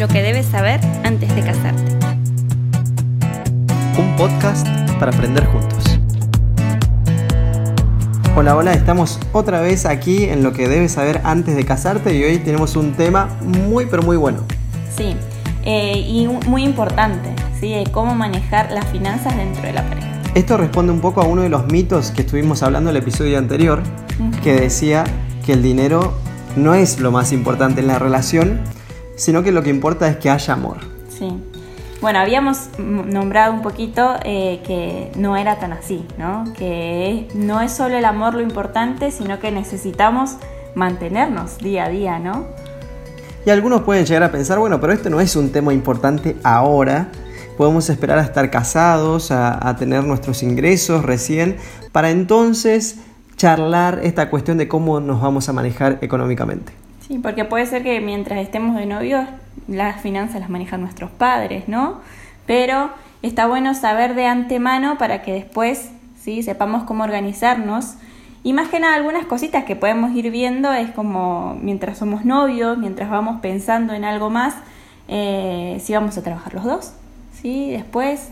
Lo que debes saber antes de casarte. Un podcast para aprender juntos. Hola, hola, estamos otra vez aquí en lo que debes saber antes de casarte y hoy tenemos un tema muy pero muy bueno. Sí, eh, y muy importante, ¿sí? cómo manejar las finanzas dentro de la pareja. Esto responde un poco a uno de los mitos que estuvimos hablando en el episodio anterior, que decía que el dinero no es lo más importante en la relación, sino que lo que importa es que haya amor. Sí. Bueno, habíamos nombrado un poquito eh, que no era tan así, ¿no? Que no es solo el amor lo importante, sino que necesitamos mantenernos día a día, ¿no? Y algunos pueden llegar a pensar, bueno, pero esto no es un tema importante ahora, podemos esperar a estar casados, a, tener nuestros ingresos recién, para entonces charlar esta cuestión de cómo nos vamos a manejar económicamente. Sí, porque puede ser que mientras estemos de novios las finanzas las manejan nuestros padres, ¿no? Pero está bueno saber de antemano para que después ¿sí? sepamos cómo organizarnos. Y más que nada algunas cositas que podemos ir viendo es como mientras somos novios, mientras vamos pensando en algo más, eh, si vamos a trabajar los dos, ¿sí? Después,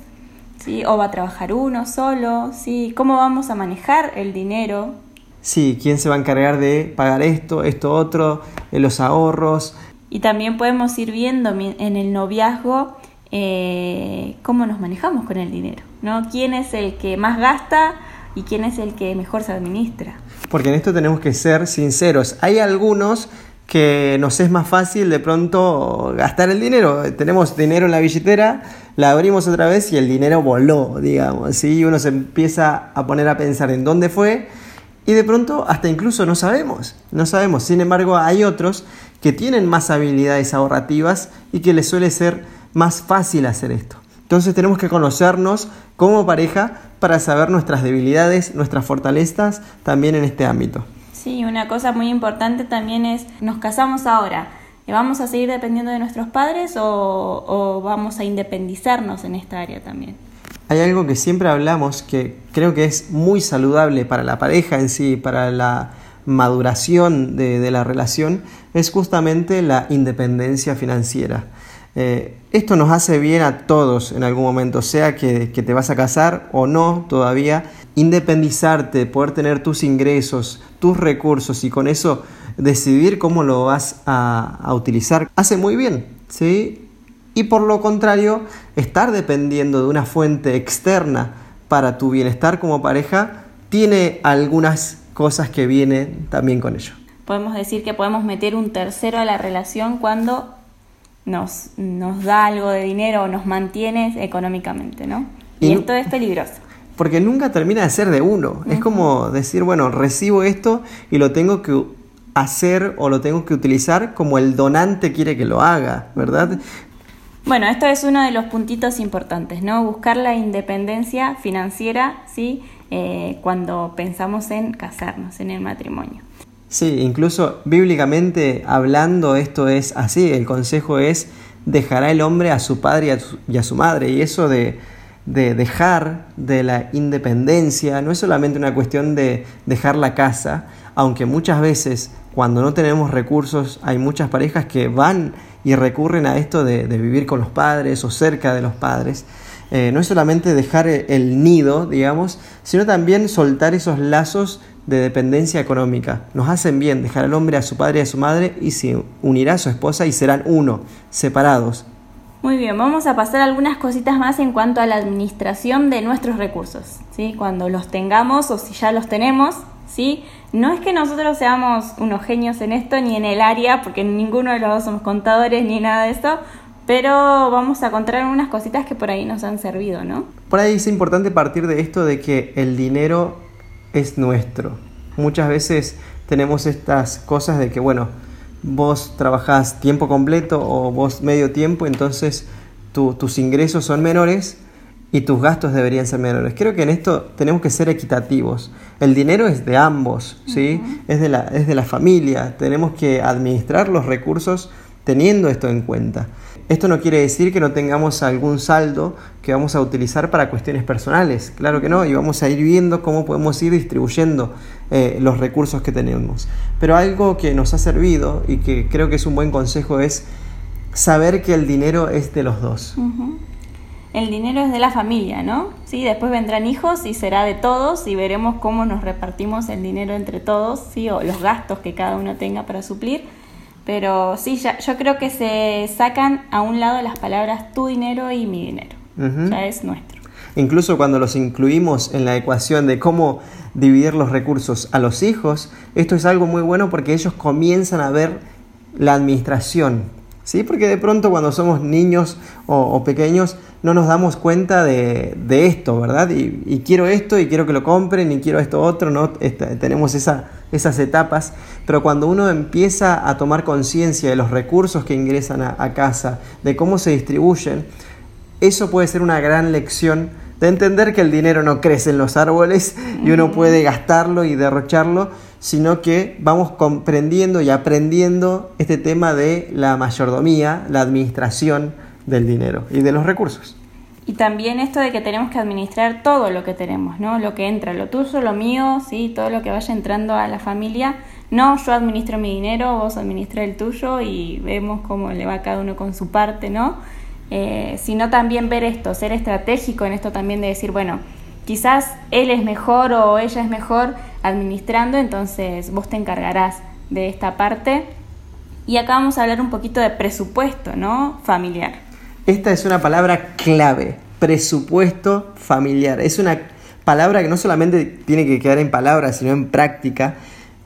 ¿sí? O va a trabajar uno solo, ¿sí? ¿Cómo vamos a manejar el dinero? Sí, ¿quién se va a encargar de pagar esto, esto otro, de los ahorros? Y también podemos ir viendo en el noviazgo eh, cómo nos manejamos con el dinero, ¿no? ¿Quién es el que más gasta y quién es el que mejor se administra? Porque en esto tenemos que ser sinceros. Hay algunos que nos es más fácil de pronto gastar el dinero. Tenemos dinero en la billetera, la abrimos otra vez y el dinero voló, digamos. ¿sí? Uno se empieza a poner a pensar en dónde fue y de pronto hasta incluso no sabemos. No sabemos. Sin embargo, hay otros que tienen más habilidades ahorrativas y que les suele ser más fácil hacer esto. Entonces tenemos que conocernos como pareja para saber nuestras debilidades, nuestras fortalezas también en este ámbito. Sí, una cosa muy importante también es, nos casamos ahora, ¿vamos a seguir dependiendo de nuestros padres o, vamos a independizarnos en esta área también? Hay algo que siempre hablamos que creo que es muy saludable para la pareja en sí, para la maduración de, la relación, es justamente la independencia financiera. Eh, esto nos hace bien a todos en algún momento, sea que, te vas a casar o no todavía, independizarte, poder tener tus ingresos, tus recursos y con eso decidir cómo lo vas a, utilizar, hace muy bien, ¿sí? Y por lo contrario, estar dependiendo de una fuente externa para tu bienestar como pareja tiene algunas cosas que vienen también con ello. Podemos decir que podemos meter un tercero a la relación cuando nos, nos da algo de dinero o nos mantiene económicamente, ¿no? Y, esto es peligroso porque nunca termina de ser de uno. Es como decir, bueno, recibo esto y lo tengo que hacer o lo tengo que utilizar como el donante quiere que lo haga, ¿verdad? Bueno, esto es uno de los puntitos importantes, ¿no? Buscar la independencia financiera, ¿sí? Eh, cuando pensamos en casarnos, en el matrimonio. Sí, incluso bíblicamente hablando esto es así, el consejo es dejará el hombre a su padre y a su madre, y eso de de dejar de la independencia no es solamente una cuestión de dejar la casa, aunque muchas veces cuando no tenemos recursos hay muchas parejas que van y recurren a esto de, vivir con los padres o cerca de los padres. Eh, no es solamente dejar el nido, digamos, sino también soltar esos lazos de dependencia económica. Nos hacen bien dejar al hombre a su padre y a su madre y se unirá a su esposa y serán uno, separados, muy bien, vamos a pasar algunas cositas más en cuanto a la administración de nuestros recursos, ¿sí? Cuando los tengamos o si ya los tenemos, ¿sí? No es que nosotros seamos unos genios en esto ni en el área, porque ninguno de los dos somos contadores ni nada de eso, pero vamos a encontrar unas cositas que por ahí nos han servido, ¿no? Por ahí es importante partir de esto de que el dinero es nuestro. Muchas veces tenemos estas cosas de que, bueno, vos trabajás tiempo completo o vos medio tiempo, entonces tus ingresos son menores y tus gastos deberían ser menores. Creo que en esto tenemos que ser equitativos. El dinero es de ambos, ¿sí? es, de la, es de la familia. Tenemos que administrar los recursos teniendo esto en cuenta. Esto no quiere decir que no tengamos algún saldo que vamos a utilizar para cuestiones personales, claro que no, y vamos a ir viendo cómo podemos ir distribuyendo eh, los recursos que tenemos. Pero algo que nos ha servido y que creo que es un buen consejo es saber que el dinero es de los dos. El dinero es de la familia, ¿no? Sí, después vendrán hijos y será de todos y veremos cómo nos repartimos el dinero entre todos, sí, o los gastos que cada uno tenga para suplir. Pero sí, ya, yo creo que se sacan a un lado las palabras tu dinero y mi dinero. Ya es nuestro. Incluso cuando los incluimos en la ecuación de cómo dividir los recursos a los hijos, esto es algo muy bueno porque ellos comienzan a ver la administración, ¿sí? Porque de pronto cuando somos niños o, pequeños no nos damos cuenta de, esto, ¿verdad? Y, quiero esto y quiero que lo compren y quiero esto otro, ¿no? tenemos esas etapas, pero cuando uno empieza a tomar conciencia de los recursos que ingresan a casa, de cómo se distribuyen, eso puede ser una gran lección de entender que el dinero no crece en los árboles y uno puede gastarlo y derrocharlo, sino que vamos comprendiendo y aprendiendo este tema de la mayordomía, la administración del dinero y de los recursos. Y también esto de que tenemos que administrar todo lo que tenemos, ¿no? Lo que entra, lo tuyo, lo mío, sí, todo lo que vaya entrando a la familia. No, yo administro mi dinero, vos administras el tuyo y vemos cómo le va cada uno con su parte, ¿no? Eh, sino también ver esto, ser estratégico en esto también de decir, bueno, quizás él es mejor o ella es mejor administrando, entonces vos te encargarás de esta parte. Y acá vamos a hablar un poquito de presupuesto, ¿no? Familiar. Esta es una palabra clave, presupuesto familiar. Es una palabra que no solamente tiene que quedar en palabras, sino en práctica.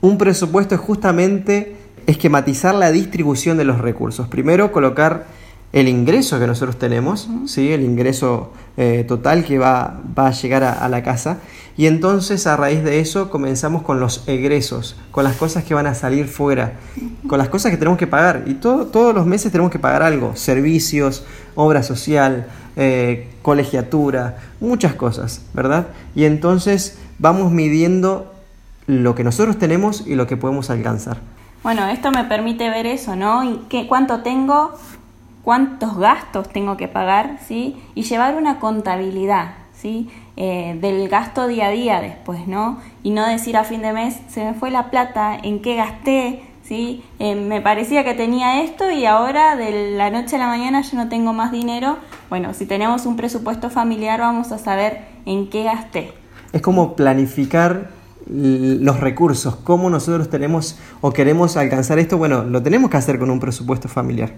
Un presupuesto es justamente esquematizar la distribución de los recursos. Primero, colocar el ingreso que nosotros tenemos, ¿sí? el ingreso eh, total que va, va a llegar a, la casa. Y entonces a raíz de eso comenzamos con los egresos, con las cosas que van a salir fuera, con las cosas que tenemos que pagar. Y todo, todos los meses tenemos que pagar algo, servicios, obra social, eh, colegiatura, muchas cosas, ¿verdad? Y entonces vamos midiendo lo que nosotros tenemos y lo que podemos alcanzar. Bueno, esto me permite ver eso, ¿no? ¿Qué, ¿Cuánto tengo? cuántos gastos tengo que pagar, ¿sí? Y llevar una contabilidad, Eh, del gasto día a día después, ¿no? Y no decir a fin de mes, se me fue la plata, en qué gasté, ¿sí? Eh, me parecía que tenía esto y ahora de la noche a la mañana ya no tengo más dinero. Bueno, si tenemos un presupuesto familiar vamos a saber en qué gasté. Es como planificar los recursos, cómo nosotros tenemos o queremos alcanzar esto, bueno, lo tenemos que hacer con un presupuesto familiar.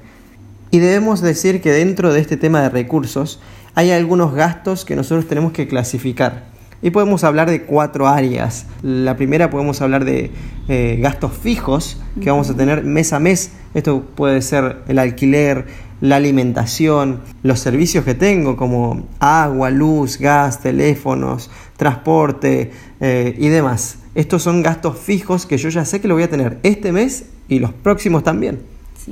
Y debemos decir que dentro de este tema de recursos hay algunos gastos que nosotros tenemos que clasificar. Y podemos hablar de cuatro áreas. La primera podemos hablar de eh, gastos fijos que vamos a tener mes a mes. Esto puede ser el alquiler, la alimentación, los servicios que tengo como agua, luz, gas, teléfonos, transporte eh, y demás. Estos son gastos fijos que yo ya sé que lo voy a tener este mes y los próximos también.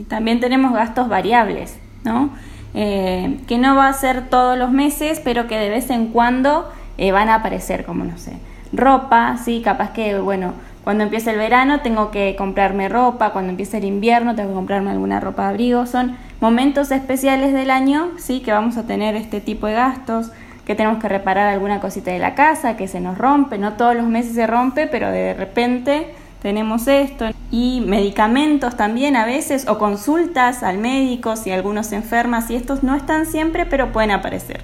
También tenemos gastos variables, ¿no? Eh, que no va a ser todos los meses, pero que de vez en cuando eh, van a aparecer, como no sé, ropa, sí, capaz que, bueno, cuando empieza el verano tengo que comprarme ropa, cuando empieza el invierno tengo que comprarme alguna ropa de abrigo, son momentos especiales del año, sí, que vamos a tener este tipo de gastos, que tenemos que reparar alguna cosita de la casa, que se nos rompe, no todos los meses se rompe, pero de repente tenemos esto y medicamentos también a veces o consultas al médico si algunos se enferman, y estos no están siempre pero pueden aparecer.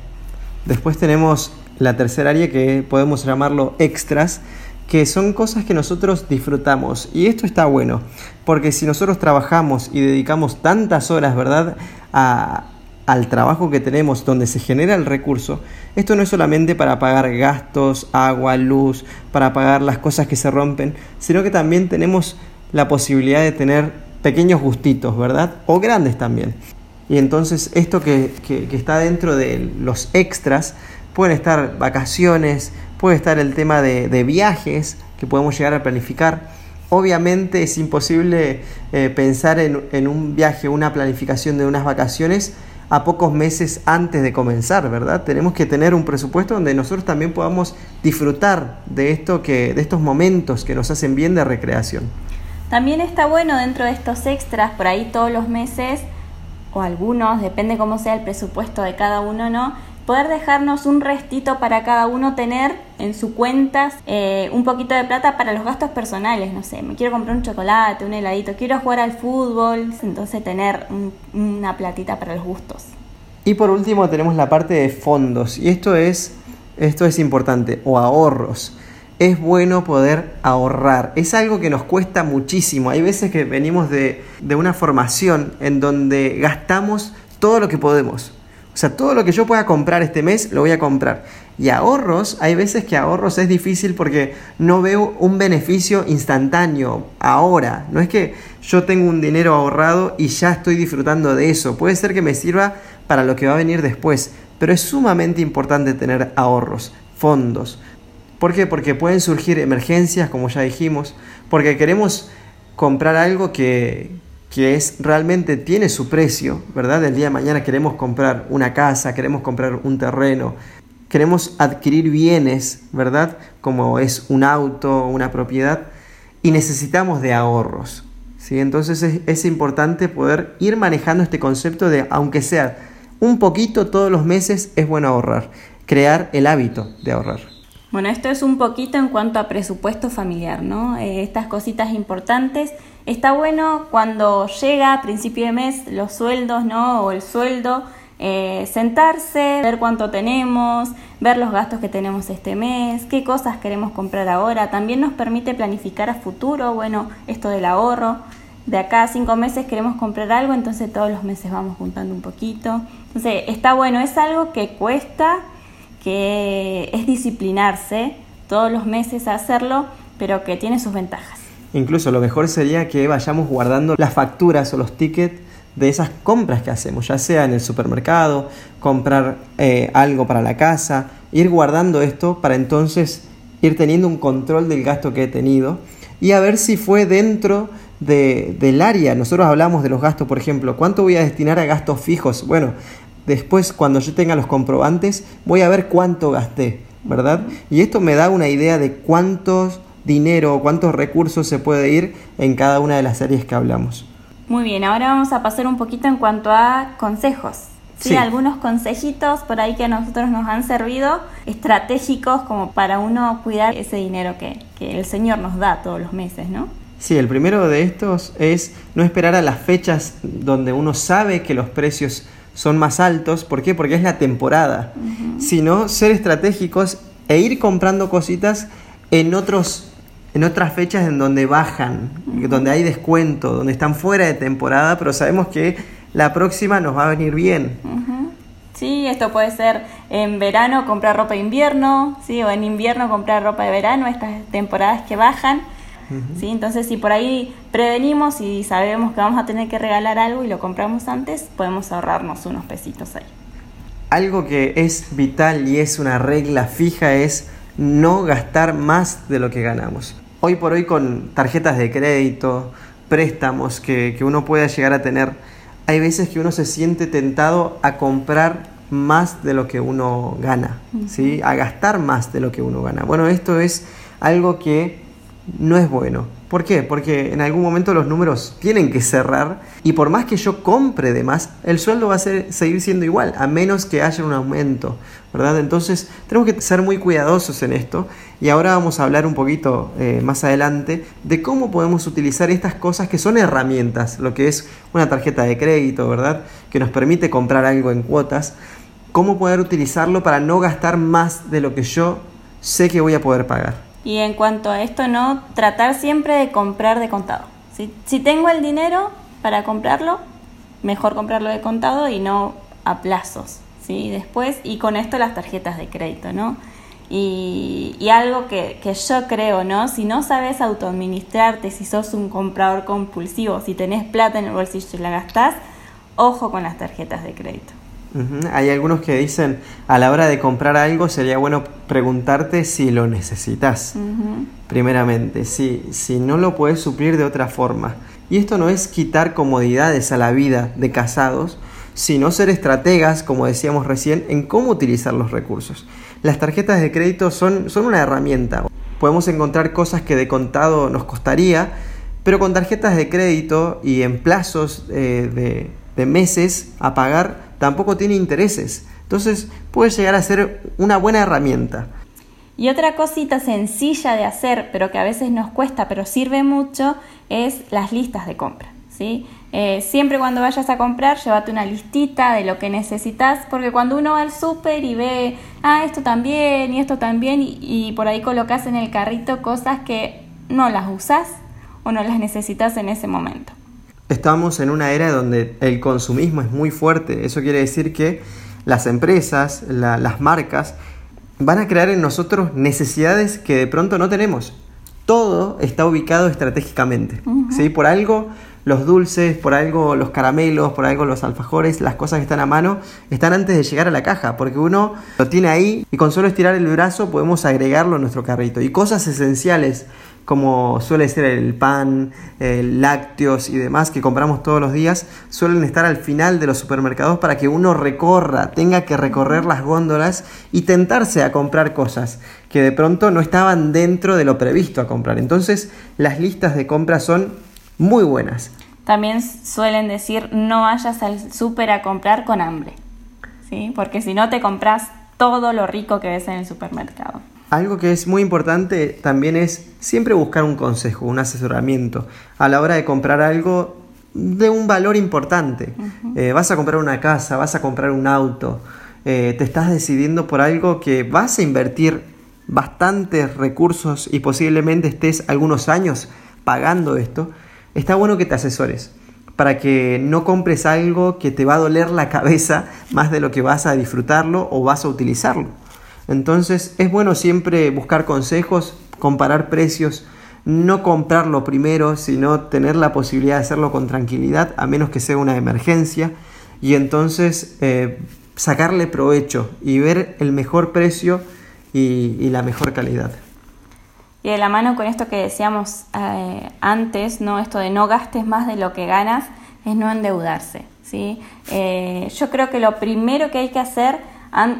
Después tenemos la tercera área que podemos llamarlo extras, que son cosas que nosotros disfrutamos y esto está bueno, porque si nosotros trabajamos y dedicamos tantas horas, ¿verdad?, a, al trabajo que tenemos donde se genera el recurso, esto no es solamente para pagar gastos, agua, luz, para pagar las cosas que se rompen, sino que también tenemos la posibilidad de tener pequeños gustitos, ¿verdad? O grandes también. Y entonces esto que, está dentro de los extras, pueden estar vacaciones, puede estar el tema de, viajes que podemos llegar a planificar. Obviamente es imposible eh, pensar en, en un viaje, una planificación de unas vacaciones a pocos meses antes de comenzar, ¿verdad? Tenemos que tener un presupuesto donde nosotros también podamos disfrutar de esto que de estos momentos que nos hacen bien de recreación. También está bueno dentro de estos extras por ahí todos los meses o algunos, depende cómo sea el presupuesto de cada uno, ¿no? Poder dejarnos un restito para cada uno tener en su cuentas eh, un poquito de plata para los gastos personales, no sé, me quiero comprar un chocolate, un heladito, quiero jugar al fútbol, entonces tener una platita para los gustos. Y por último tenemos la parte de fondos y esto es, esto es importante, o ahorros es bueno poder ahorrar. Es algo que nos cuesta muchísimo. Hay veces que venimos de, una formación en donde gastamos todo lo que podemos. O sea, todo lo que yo pueda comprar este mes lo voy a comprar. Y ahorros, hay veces que ahorros es difícil porque no veo un beneficio instantáneo ahora. No es que yo tengo un dinero ahorrado y ya estoy disfrutando de eso. Puede ser que me sirva para lo que va a venir después. Pero es sumamente importante tener ahorros, fondos. ¿Por qué? Porque pueden surgir emergencias, como ya dijimos, porque queremos comprar algo que, que es realmente tiene su precio, ¿verdad? El día de mañana queremos comprar una casa, queremos comprar un terreno, queremos adquirir bienes, ¿verdad? Como es un auto, una propiedad, y necesitamos de ahorros. ¿sí? Entonces es, es importante poder ir manejando este concepto de, aunque sea un poquito todos los meses, es bueno ahorrar, crear el hábito de ahorrar. Bueno, esto es un poquito en cuanto a presupuesto familiar, ¿no? Eh, estas cositas importantes. Está bueno cuando llega a principio de mes los sueldos, ¿no? O el sueldo, eh, sentarse, ver cuánto tenemos, ver los gastos que tenemos este mes, qué cosas queremos comprar ahora. También nos permite planificar a futuro, bueno, esto del ahorro. De acá a cinco meses queremos comprar algo, entonces todos los meses vamos juntando un poquito. Entonces, está bueno, es algo que cuesta que es disciplinarse todos los meses a hacerlo, pero que tiene sus ventajas. Incluso lo mejor sería que vayamos guardando las facturas o los tickets de esas compras que hacemos, ya sea en el supermercado, comprar eh, algo para la casa, ir guardando esto para entonces ir teniendo un control del gasto que he tenido y a ver si fue dentro de, del área. Nosotros hablamos de los gastos, por ejemplo, ¿cuánto voy a destinar a gastos fijos? Bueno, Después, cuando yo tenga los comprobantes, voy a ver cuánto gasté, ¿verdad? Y esto me da una idea de cuántos dinero o cuántos recursos se puede ir en cada una de las áreas que hablamos. Muy bien, ahora vamos a pasar un poquito en cuanto a consejos. Sí, algunos consejitos por ahí que a nosotros nos han servido, estratégicos como para uno cuidar ese dinero que, que el Señor nos da todos los meses, ¿no? Sí, el primero de estos es no esperar a las fechas donde uno sabe que los precios son más altos. ¿Por qué? Porque es la temporada. Sino ser estratégicos e ir comprando cositas en otros en otras fechas en donde bajan, donde hay descuento, donde están fuera de temporada, pero sabemos que la próxima nos va a venir bien. Sí, esto puede ser en verano comprar ropa de invierno, sí, o en invierno comprar ropa de verano, estas temporadas que bajan. ¿Sí? Entonces, si por ahí prevenimos y sabemos que vamos a tener que regalar algo y lo compramos antes, podemos ahorrarnos unos pesitos ahí. Algo que es vital y es una regla fija es no gastar más de lo que ganamos. Hoy por hoy con tarjetas de crédito, préstamos que, uno pueda llegar a tener, hay veces que uno se siente tentado a comprar más de lo que uno gana, ¿sí? a gastar más de lo que uno gana. Bueno, esto es algo que no es bueno. ¿Por qué? Porque en algún momento los números tienen que cerrar y por más que yo compre de más, el sueldo va a seguir siendo igual, a menos que haya un aumento, ¿verdad? Entonces tenemos que ser muy cuidadosos en esto y ahora vamos a hablar un poquito eh, más adelante de cómo podemos utilizar estas cosas que son herramientas, lo que es una tarjeta de crédito, ¿verdad? Que nos permite comprar algo en cuotas, cómo poder utilizarlo para no gastar más de lo que yo sé que voy a poder pagar. Y en cuanto a esto, no tratar siempre de comprar de contado. Si, si tengo el dinero para comprarlo, mejor comprarlo de contado y no a plazos. ¿sí? Después, y con esto las tarjetas de crédito, ¿no? Y, y, algo que, que, yo creo, ¿no? Si no sabes autoadministrarte, si sos un comprador compulsivo, si tenés plata en el bolsillo y la gastás, ojo con las tarjetas de crédito. Hay algunos que dicen, a la hora de comprar algo sería bueno preguntarte si lo necesitas, primeramente, si, si no lo puedes suplir de otra forma. Y esto no es quitar comodidades a la vida de casados, sino ser estrategas, como decíamos recién, en cómo utilizar los recursos. Las tarjetas de crédito son, son una herramienta. Podemos encontrar cosas que de contado nos costaría, pero con tarjetas de crédito y en plazos eh, de, de meses a pagar, tampoco tiene intereses. Entonces puede llegar a ser una buena herramienta. Y otra cosita sencilla de hacer, pero que a veces nos cuesta, pero sirve mucho, es las listas de compra. ¿sí? Eh, siempre cuando vayas a comprar, llévate una listita de lo que necesitas, porque cuando uno va al súper y ve, ah, esto también y esto también, y, y por ahí colocas en el carrito cosas que no las usas o no las necesitas en ese momento. Estamos en una era donde el consumismo es muy fuerte. Eso quiere decir que las empresas, las marcas, van a crear en nosotros necesidades que de pronto no tenemos. Todo está ubicado estratégicamente. ¿sí? Por algo los dulces, por algo los caramelos, por algo los alfajores, las cosas que están a mano, están antes de llegar a la caja, porque uno lo tiene ahí y con solo estirar el brazo podemos agregarlo a nuestro carrito. Y cosas esenciales como suele ser el pan, el lácteos y demás que compramos todos los días, suelen estar al final de los supermercados para que uno recorra, tenga que recorrer las góndolas y tentarse a comprar cosas que de pronto no estaban dentro de lo previsto a comprar. Entonces las listas de compra son muy buenas. También suelen decir no vayas al súper a comprar con hambre, ¿sí? porque si no te compras todo lo rico que ves en el supermercado. Algo que es muy importante también es siempre buscar un consejo, un asesoramiento a la hora de comprar algo de un valor importante. Eh, vas a comprar una casa, vas a comprar un auto, eh, te estás decidiendo por algo que vas a invertir bastantes recursos y posiblemente estés algunos años pagando esto, está bueno que te asesores para que no compres algo que te va a doler la cabeza más de lo que vas a disfrutarlo o vas a utilizarlo. Entonces es bueno siempre buscar consejos, comparar precios, no comprarlo primero, sino tener la posibilidad de hacerlo con tranquilidad, a menos que sea una emergencia, y entonces eh, sacarle provecho y ver el mejor precio y, la mejor calidad. Y de la mano con esto que decíamos eh, antes, ¿no? esto de no gastes más de lo que ganas, es no endeudarse. ¿sí? Eh, yo creo que lo primero que hay que hacer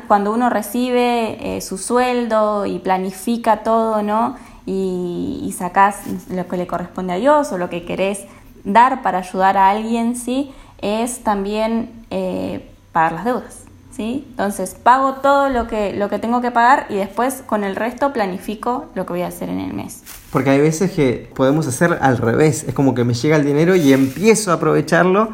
cuando uno recibe eh, su sueldo y planifica todo, ¿no? Y, y sacás lo que le corresponde a Dios o lo que querés dar para ayudar a alguien, ¿sí? Es también eh, pagar las deudas. Entonces pago todo lo que, lo que tengo que pagar y después con el resto planifico lo que voy a hacer en el mes. Porque hay veces que podemos hacer al revés, es como que me llega el dinero y empiezo a aprovecharlo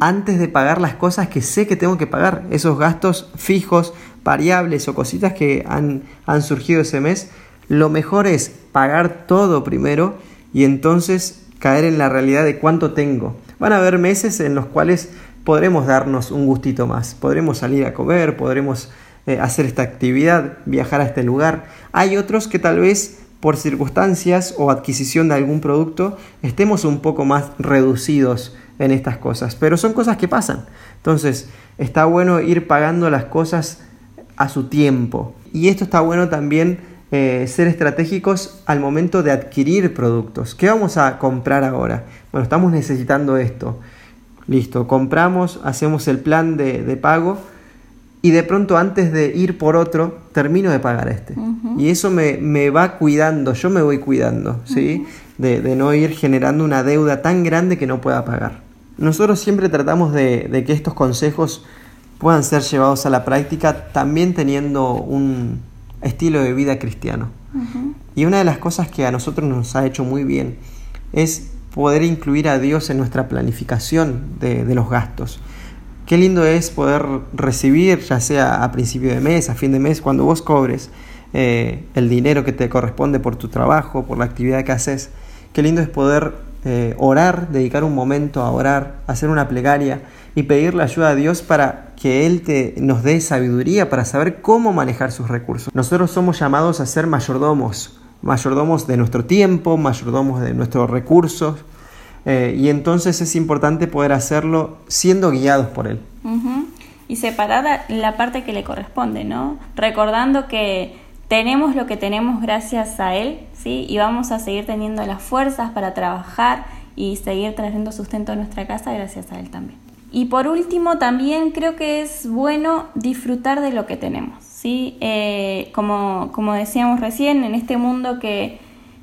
antes de pagar las cosas que sé que tengo que pagar, esos gastos fijos, variables o cositas que han, han surgido ese mes. Lo mejor es pagar todo primero y entonces caer en la realidad de cuánto tengo. Van a haber meses en los cuales podremos darnos un gustito más, podremos salir a comer, podremos eh, hacer esta actividad, viajar a este lugar. Hay otros que tal vez por circunstancias o adquisición de algún producto estemos un poco más reducidos en estas cosas, pero son cosas que pasan. Entonces, está bueno ir pagando las cosas a su tiempo. Y esto está bueno también eh, ser estratégicos al momento de adquirir productos. ¿Qué vamos a comprar ahora? Bueno, estamos necesitando esto. Listo, compramos, hacemos el plan de, pago y de pronto antes de ir por otro, termino de pagar este. Y eso me, va cuidando, yo me voy cuidando, ¿sí? de, no ir generando una deuda tan grande que no pueda pagar. Nosotros siempre tratamos de, que estos consejos puedan ser llevados a la práctica también teniendo un estilo de vida cristiano. Y una de las cosas que a nosotros nos ha hecho muy bien es poder incluir a Dios en nuestra planificación de, los gastos. Qué lindo es poder recibir, ya sea a principio de mes, a fin de mes, cuando vos cobres eh, el dinero que te corresponde por tu trabajo, por la actividad que haces. Qué lindo es poder eh, orar, dedicar un momento a orar, hacer una plegaria y pedirle ayuda a Dios para que Él te, nos dé sabiduría para saber cómo manejar sus recursos. Nosotros somos llamados a ser mayordomos mayordomos de nuestro tiempo, mayordomos de nuestros recursos, eh, y entonces es importante poder hacerlo siendo guiados por Él. Y separar la parte que le corresponde, ¿no? Recordando que tenemos lo que tenemos gracias a Él, ¿sí? Y vamos a seguir teniendo las fuerzas para trabajar y seguir trayendo sustento a nuestra casa gracias a Él también. Y por último, también creo que es bueno disfrutar de lo que tenemos. ¿Sí? Eh, como, como decíamos recién, en este mundo que,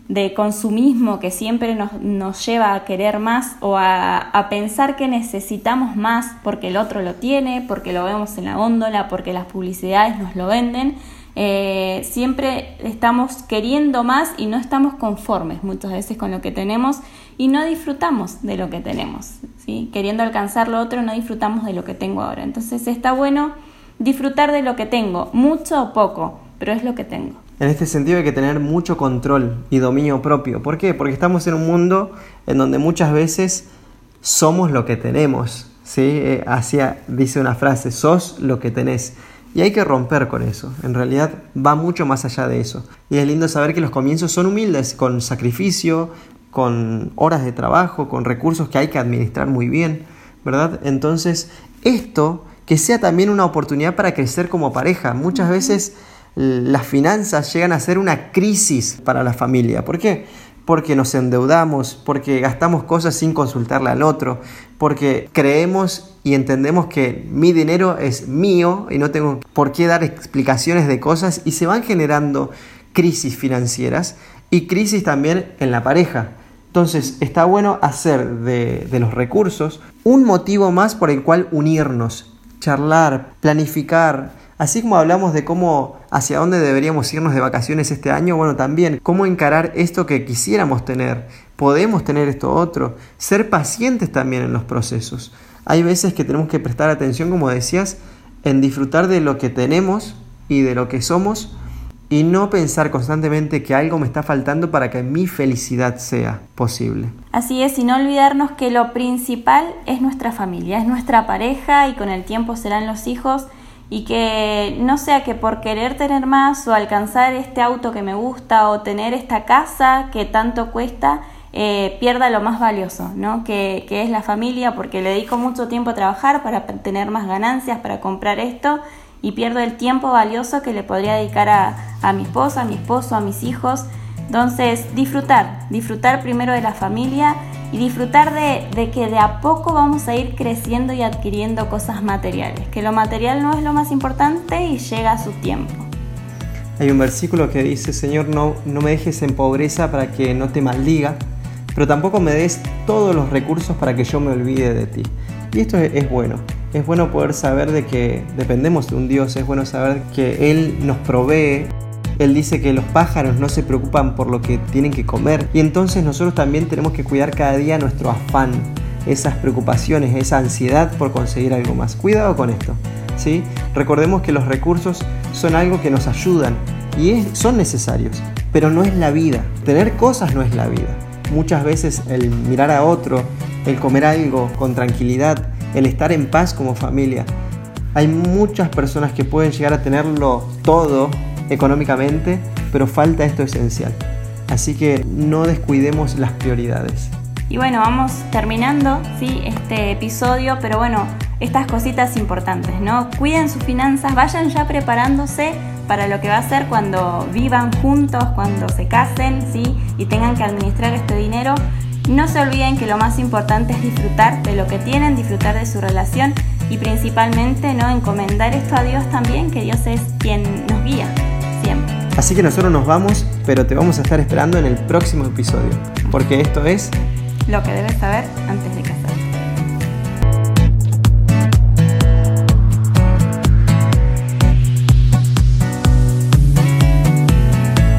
de consumismo que siempre nos, nos, lleva a querer más o a, a, pensar que necesitamos más porque el otro lo tiene, porque lo vemos en la góndola, porque las publicidades nos lo venden. Eh, siempre estamos queriendo más y no estamos conformes muchas veces con lo que tenemos y no disfrutamos de lo que tenemos. ¿sí? Queriendo alcanzar lo otro, no disfrutamos de lo que tengo ahora. Entonces está bueno disfrutar de lo que tengo, mucho o poco, pero es lo que tengo. En este sentido hay que tener mucho control y dominio propio. ¿Por qué? Porque estamos en un mundo en donde muchas veces somos lo que tenemos. ¿sí? Eh, hacia, dice una frase, sos lo que tenés. Y hay que romper con eso. En realidad va mucho más allá de eso. Y es lindo saber que los comienzos son humildes, con sacrificio, con horas de trabajo, con recursos que hay que administrar muy bien, ¿verdad? Entonces, esto que sea también una oportunidad para crecer como pareja. Muchas veces las finanzas llegan a ser una crisis para la familia. ¿Por qué? Porque nos endeudamos, porque gastamos cosas sin consultarle al otro, porque creemos y entendemos que mi dinero es mío y no tengo por qué dar explicaciones de cosas y se van generando crisis financieras y crisis también en la pareja. Entonces está bueno hacer de, de los recursos un motivo más por el cual unirnos, charlar, planificar, Así como hablamos de cómo hacia dónde deberíamos irnos de vacaciones este año, bueno, también cómo encarar esto que quisiéramos tener. Podemos tener esto otro. Ser pacientes también en los procesos. Hay veces que tenemos que prestar atención, como decías, en disfrutar de lo que tenemos y de lo que somos y no pensar constantemente que algo me está faltando para que mi felicidad sea posible. Así es, y no olvidarnos que lo principal es nuestra familia, es nuestra pareja y con el tiempo serán los hijos y que no sea que por querer tener más o alcanzar este auto que me gusta o tener esta casa que tanto cuesta, eh, pierda lo más valioso, ¿no? Que, que, es la familia, porque le dedico mucho tiempo a trabajar para tener más ganancias, para comprar esto, y pierdo el tiempo valioso que le podría dedicar a, a mi esposa, a mi esposo, a mis hijos. Entonces, disfrutar, disfrutar primero de la familia y disfrutar de, de, que de a poco vamos a ir creciendo y adquiriendo cosas materiales, que lo material no es lo más importante y llega a su tiempo. Hay un versículo que dice, Señor, no, no me dejes en pobreza para que no te maldiga, pero tampoco me des todos los recursos para que yo me olvide de ti. Y esto es, es bueno, es bueno poder saber de que dependemos de un Dios, es bueno saber que Él nos provee él dice que los pájaros no se preocupan por lo que tienen que comer y entonces nosotros también tenemos que cuidar cada día nuestro afán, esas preocupaciones, esa ansiedad por conseguir algo más. Cuidado con esto. ¿sí? Recordemos que los recursos son algo que nos ayudan y son necesarios, pero no es la vida. Tener cosas no es la vida. Muchas veces el mirar a otro, el comer algo con tranquilidad, el estar en paz como familia. Hay muchas personas que pueden llegar a tenerlo todo económicamente, pero falta esto esencial. Así que no descuidemos las prioridades. Y bueno, vamos terminando ¿sí? este episodio, pero bueno, estas cositas importantes, ¿no? Cuiden sus finanzas, vayan ya preparándose para lo que va a ser cuando vivan juntos, cuando se casen, ¿sí? Y tengan que administrar este dinero. No se olviden que lo más importante es disfrutar de lo que tienen, disfrutar de su relación y principalmente no encomendar esto a Dios también, que Dios es quien nos guía. Así que nosotros nos vamos, pero te vamos a estar esperando en el próximo episodio, porque esto es lo que debes saber antes de.